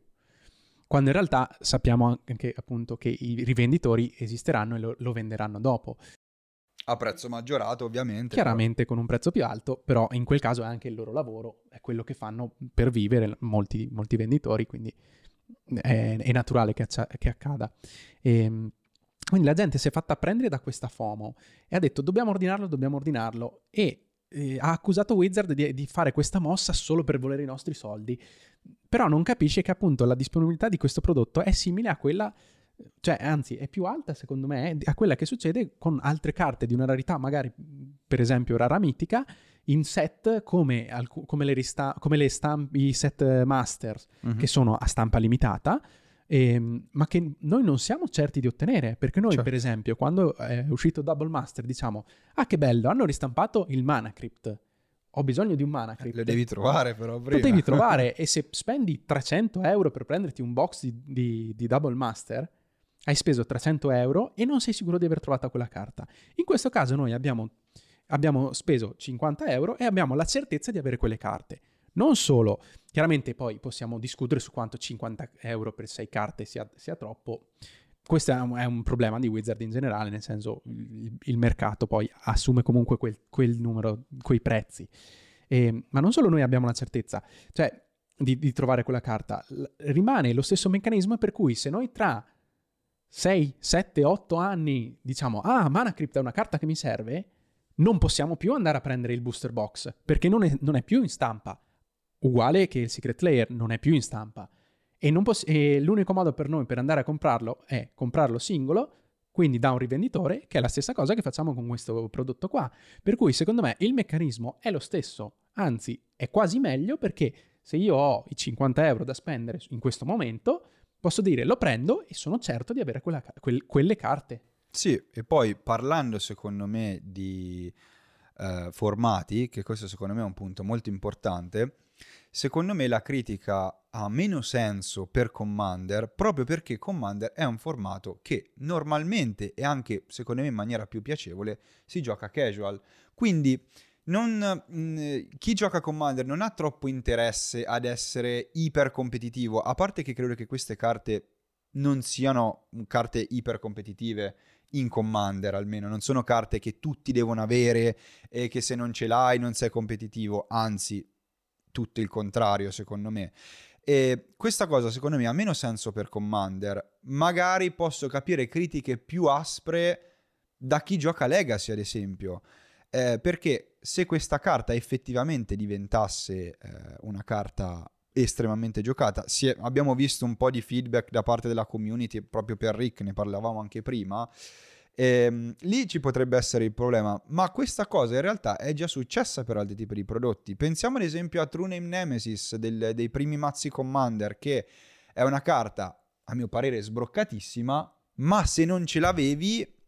Quando in realtà sappiamo anche appunto che i rivenditori esisteranno e lo, lo venderanno dopo. A prezzo maggiorato, ovviamente. Chiaramente però. con un prezzo più alto, però in quel caso è anche il loro lavoro, è quello che fanno per vivere molti, molti venditori, quindi è, è naturale che, che accada. E, ehm, quindi la gente si è fatta prendere da questa FOMO e ha detto dobbiamo ordinarlo, dobbiamo ordinarlo e eh, ha accusato Wizard di, di, fare questa mossa solo per volere i nostri soldi, però non capisce che appunto la disponibilità di questo prodotto è simile a quella, cioè anzi è più alta secondo me a quella che succede con altre carte di una rarità magari per esempio rara mitica in set come, come, le, rista- come le stamp- i set masters uh-huh. che sono a stampa limitata eh, ma che noi non siamo certi di ottenere, perché noi certo. per esempio quando è uscito Double Master diciamo ah che bello, hanno ristampato il Mana Crypt, ho bisogno di un Mana Crypt. Lo devi trovare però prima. Lo devi trovare [LAUGHS] e se spendi 300 euro per prenderti un box di, di, di Double Master, hai speso 300 euro e non sei sicuro di aver trovato quella carta. In questo caso noi abbiamo, abbiamo speso 50 euro e abbiamo la certezza di avere quelle carte. Non solo, chiaramente poi possiamo discutere su quanto 50 euro per 6 carte sia, sia troppo. Questo è un, è un, problema di Wizard in generale, nel senso il, il mercato poi assume comunque quel, quel numero, quei prezzi. E, ma non solo noi abbiamo la certezza, cioè di, di trovare quella carta, L- rimane lo stesso meccanismo per cui se noi tra 6, 7, 8 anni diciamo ah, Mana Crypt è una carta che mi serve, non possiamo più andare a prendere il booster box perché non è, non è più in stampa uguale che il secret layer non è più in stampa. E, poss- e, l'unico modo per noi per andare a comprarlo è comprarlo singolo, quindi da un rivenditore, che è la stessa cosa che facciamo con questo prodotto qua. Per cui secondo me il meccanismo è lo stesso, anzi è quasi meglio perché se io ho i 50 euro da spendere in questo momento, posso dire lo prendo e sono certo di avere quella, quel, quelle carte. Sì, e poi parlando secondo me di eh, formati, che questo secondo me è un punto molto importante, Secondo me la critica ha meno senso per Commander proprio perché Commander è un formato che normalmente e anche secondo me in maniera più piacevole si gioca casual. Quindi non, mm, chi gioca Commander non ha troppo interesse ad essere iper competitivo, a parte che credo che queste carte non siano carte iper competitive in Commander almeno, non sono carte che tutti devono avere e che se non ce l'hai non sei competitivo, anzi tutto il contrario, secondo me. E questa cosa, secondo me, ha meno senso per Commander. Magari posso capire critiche più aspre da chi gioca Legacy, ad esempio. Eh, perché se questa carta effettivamente diventasse eh, una carta estremamente giocata, è, abbiamo visto un po' di feedback da parte della community proprio per Rick, ne parlavamo anche prima ehm, lì ci potrebbe essere il problema, ma questa cosa in realtà è già successa per altri tipi di prodotti. Pensiamo ad esempio a True Name Nemesis del, dei primi mazzi Commander, che è una carta, a mio parere, sbroccatissima, ma se non ce l'avevi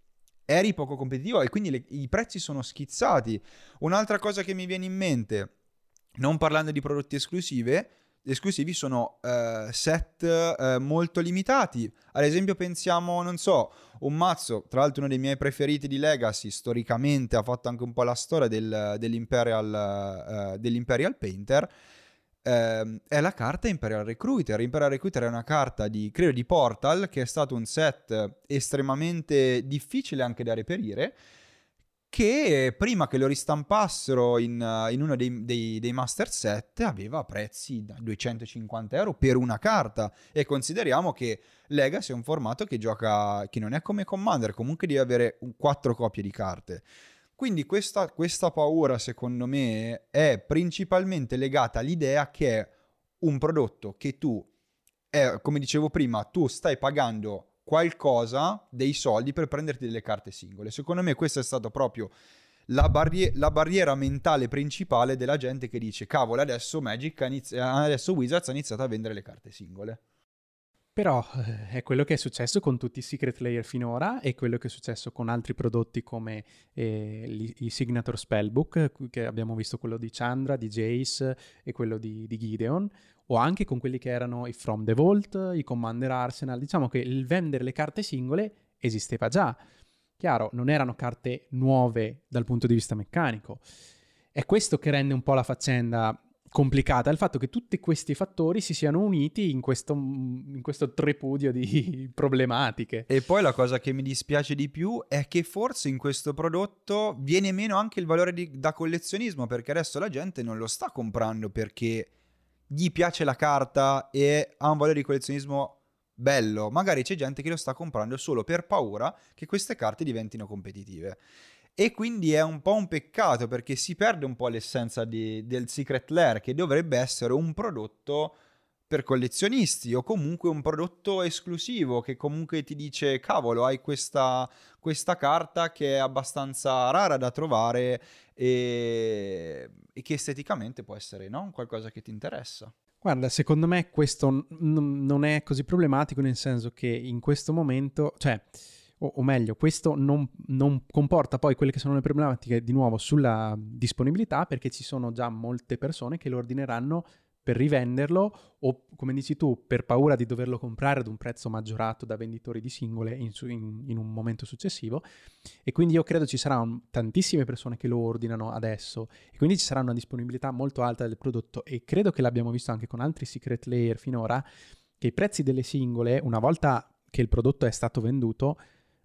eri poco competitivo e quindi le, i prezzi sono schizzati. Un'altra cosa che mi viene in mente, non parlando di prodotti esclusive, esclusivi sono uh, set uh, molto limitati. Ad esempio, pensiamo, non so, un mazzo, tra l'altro uno dei miei preferiti di Legacy, storicamente ha fatto anche un po' la storia del, dell'Imperial, uh, dell'Imperial Painter. Uh, è la carta Imperial Recruiter. Imperial Recruiter è una carta di, credo, di Portal, che è stato un set estremamente difficile anche da reperire che prima che lo ristampassero in, in uno dei, dei, dei, master set aveva prezzi da 250 euro per una carta. E consideriamo che Legacy è un formato che gioca che non è come Commander comunque devi avere quattro copie di carte. Quindi questa, questa paura secondo me è principalmente legata all'idea che è un prodotto che tu è, come dicevo prima tu stai pagando qualcosa dei soldi per prenderti delle carte singole. Secondo me questo è stato proprio la, barri- la, barriera mentale principale della gente che dice cavolo adesso Magic inizi- adesso Wizards ha iniziato a vendere le carte singole però eh, è quello che è successo con tutti i secret layer finora e quello che è successo con altri prodotti come eh, i, Signature Spellbook, che abbiamo visto quello di Chandra, di Jace e quello di, di, Gideon, o anche con quelli che erano i From the Vault, i Commander Arsenal. Diciamo che il vendere le carte singole esisteva già. Chiaro, non erano carte nuove dal punto di vista meccanico. È questo che rende un po' la faccenda complicata il fatto che tutti questi fattori si siano uniti in questo, in questo tripudio di [LAUGHS] problematiche. E poi la cosa che mi dispiace di più è che forse in questo prodotto viene meno anche il valore di, da collezionismo, perché adesso la gente non lo sta comprando perché gli piace la carta e ha un valore di collezionismo bello. Magari c'è gente che lo sta comprando solo per paura che queste carte diventino competitive. E quindi è un po' un peccato perché si perde un po' l'essenza di, del Secret Lair, che dovrebbe essere un prodotto per collezionisti o comunque un prodotto esclusivo che comunque ti dice cavolo hai questa, questa carta che è abbastanza rara da trovare e, e che esteticamente può essere no? qualcosa che ti interessa. Guarda, secondo me questo n- non è così problematico nel senso che in questo momento, cioè o, o meglio, questo non, non, comporta poi quelle che sono le problematiche di nuovo sulla disponibilità perché ci sono già molte persone che lo ordineranno per rivenderlo o come dici tu per paura di doverlo comprare ad un prezzo maggiorato da venditori di singole in, in, in un momento successivo. E quindi io credo ci saranno tantissime persone che lo ordinano adesso. E quindi ci sarà una disponibilità molto alta del prodotto. E credo che l'abbiamo visto anche con altri secret layer finora che i prezzi delle singole una volta che il prodotto è stato venduto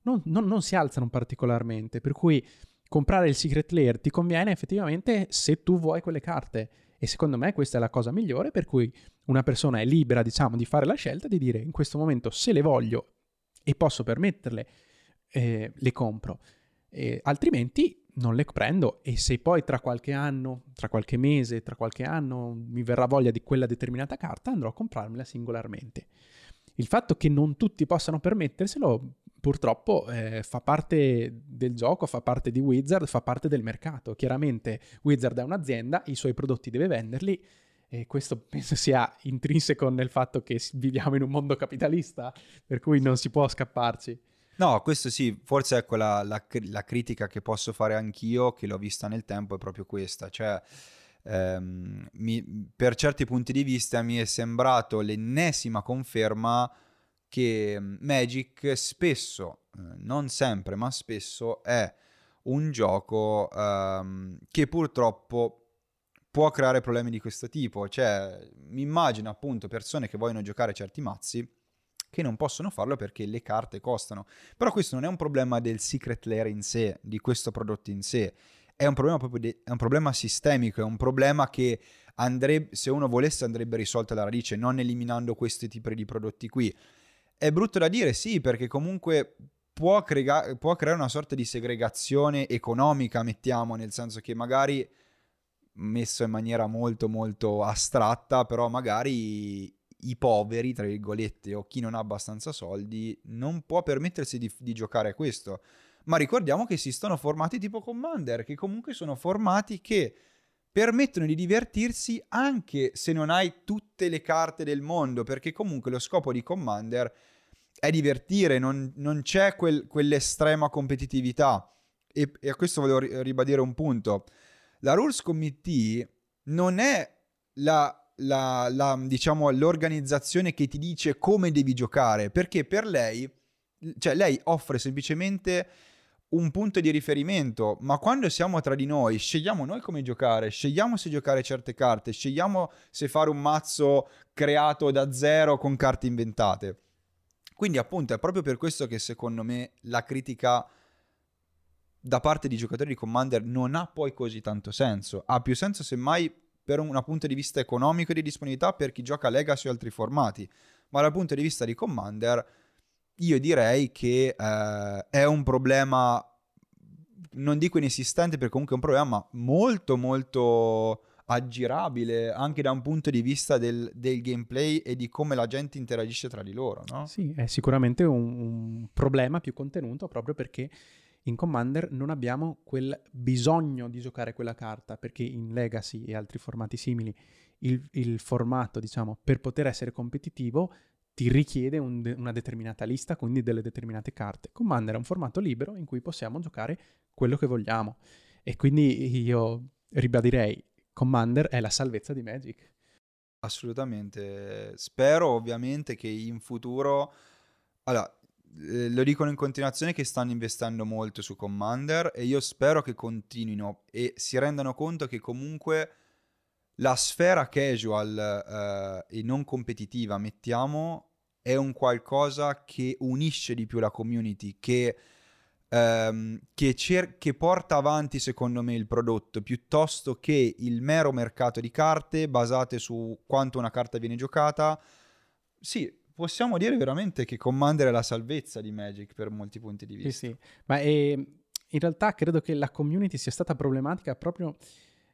non, non, non si alzano particolarmente, per cui comprare il secret layer ti conviene effettivamente se tu vuoi quelle carte. E secondo me questa è la cosa migliore per cui una persona è libera, diciamo, di fare la scelta di dire in questo momento se le voglio e posso permetterle, eh, le compro. Eh, altrimenti non le prendo e se poi tra qualche anno, tra qualche mese, tra qualche anno mi verrà voglia di quella determinata carta, andrò a comprarmela singolarmente. Il fatto che non tutti possano permetterselo purtroppo eh, fa parte del gioco, fa parte di Wizard, fa parte del mercato. Chiaramente Wizard è un'azienda, i suoi prodotti deve venderli e questo penso sia intrinseco nel fatto che viviamo in un mondo capitalista, per cui non si può scapparci. No, questo sì, forse ecco la, la, la critica che posso fare anch'io, che l'ho vista nel tempo, è proprio questa, cioè ehm, mi, per certi punti di vista mi è sembrato l'ennesima conferma che mm, Magic spesso, eh, non sempre, ma spesso è un gioco ehm, che purtroppo può creare problemi di questo tipo. Cioè, mi immagino appunto persone che vogliono giocare certi mazzi che non possono farlo perché le carte costano. Però questo non è un problema del secret layer in sé, di questo prodotto in sé. È un problema proprio di, è un problema sistemico, è un problema che andrebbe, se uno volesse andrebbe risolto alla radice, non eliminando questi tipi di prodotti qui. È brutto da dire, sì, perché comunque può, crea- può creare una sorta di segregazione economica, mettiamo, nel senso che magari messo in maniera molto molto astratta, però magari i poveri, tra virgolette, o chi non ha abbastanza soldi, non può permettersi di, di, giocare a questo. Ma ricordiamo che esistono formati tipo Commander, che comunque sono formati che permettono di divertirsi anche se non hai tutte le carte del mondo, perché comunque lo scopo di Commander è divertire, non, non c'è quel, quell'estrema competitività. E, e, a questo volevo ribadire un punto. La Rules Committee non è la, la, la, diciamo, l'organizzazione che ti dice come devi giocare, perché per lei, cioè lei offre semplicemente un punto di riferimento, ma quando siamo tra di noi, scegliamo noi come giocare, scegliamo se giocare certe carte, scegliamo se fare un mazzo creato da zero con carte inventate. Quindi appunto è proprio per questo che secondo me la critica da parte di giocatori di Commander non ha poi così tanto senso. Ha più senso semmai per un, un punto di vista economico e di disponibilità per chi gioca Legacy o altri formati, ma dal punto di vista di Commander io direi che eh, è un problema, non dico inesistente perché comunque è un problema molto molto aggirabile anche da un punto di vista del, del, gameplay e di come la gente interagisce tra di loro, no? Sì, è sicuramente un, un problema più contenuto proprio perché in Commander non abbiamo quel bisogno di giocare quella carta, perché in Legacy e altri formati simili il, il formato, diciamo, per poter essere competitivo ti richiede un de- una determinata lista, quindi delle determinate carte. Commander è un formato libero in cui possiamo giocare quello che vogliamo. E quindi io ribadirei, Commander è la salvezza di Magic. Assolutamente. Spero ovviamente che in futuro... Allora, eh, lo dicono in continuazione che stanno investendo molto su Commander e io spero che continuino e si rendano conto che comunque la sfera casual eh, e non competitiva, mettiamo, è un qualcosa che unisce di più la community, che, ehm, che, cer- che porta avanti secondo me il prodotto piuttosto che il mero mercato di carte basate su quanto una carta viene giocata. Sì, possiamo dire veramente che Commander è la salvezza di Magic per molti punti di vista. Sì, sì, ma eh, in realtà credo che la community sia stata problematica proprio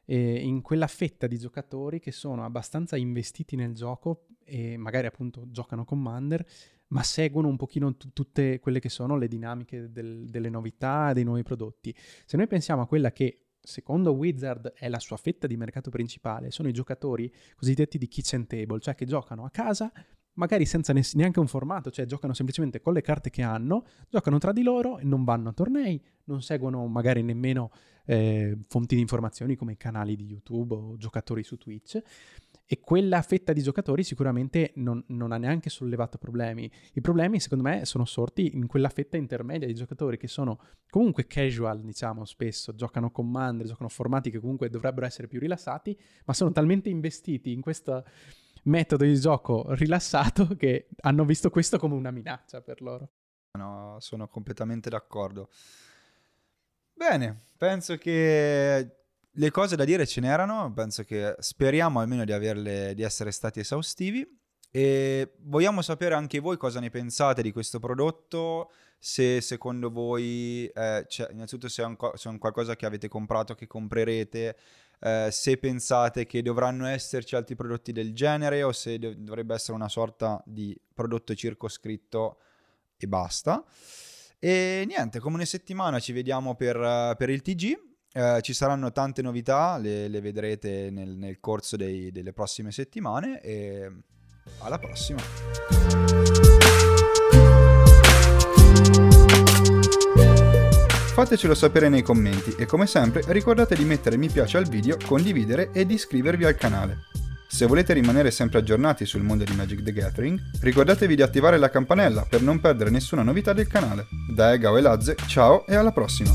eh, in quella fetta di giocatori che sono abbastanza investiti nel gioco e magari appunto giocano Commander, ma seguono un pochino t- tutte quelle che sono le dinamiche del, delle novità, dei nuovi prodotti. Se noi pensiamo a quella che secondo Wizard è la sua fetta di mercato principale, sono i giocatori cosiddetti di kitchen table, cioè che giocano a casa magari senza neanche un formato, cioè giocano semplicemente con le carte che hanno, giocano tra di loro e non vanno a tornei, non seguono magari nemmeno eh, fonti di informazioni come canali di YouTube o giocatori su Twitch. E quella fetta di giocatori sicuramente non, non, ha neanche sollevato problemi. I problemi, secondo me, sono sorti in quella fetta intermedia di giocatori che sono comunque casual, diciamo, spesso, giocano commander, giocano formati che comunque dovrebbero essere più rilassati, ma sono talmente investiti in questo metodo di gioco rilassato che hanno visto questo come una minaccia per loro. No, sono completamente d'accordo. Bene, penso che le cose da dire ce n'erano, penso che speriamo almeno di, averle, di essere stati esaustivi e vogliamo sapere anche voi cosa ne pensate di questo prodotto, se secondo voi, eh, cioè, innanzitutto se è, un, se è, un, qualcosa che avete comprato, che comprerete, eh, se pensate che dovranno esserci altri prodotti del genere o se dov- dovrebbe essere una sorta di prodotto circoscritto e basta. E niente, come ogni settimana ci vediamo per, per il TG. Eh, ci saranno tante novità, le, le vedrete nel, nel corso dei, delle prossime settimane e alla prossima. Fatecelo sapere nei commenti e come sempre ricordate di mettere mi piace al video, condividere ed iscrivervi al canale. Se volete rimanere sempre aggiornati sul mondo di Magic the Gathering, ricordatevi di attivare la campanella per non perdere nessuna novità del canale. Da Egao e Lazze, ciao e alla prossima!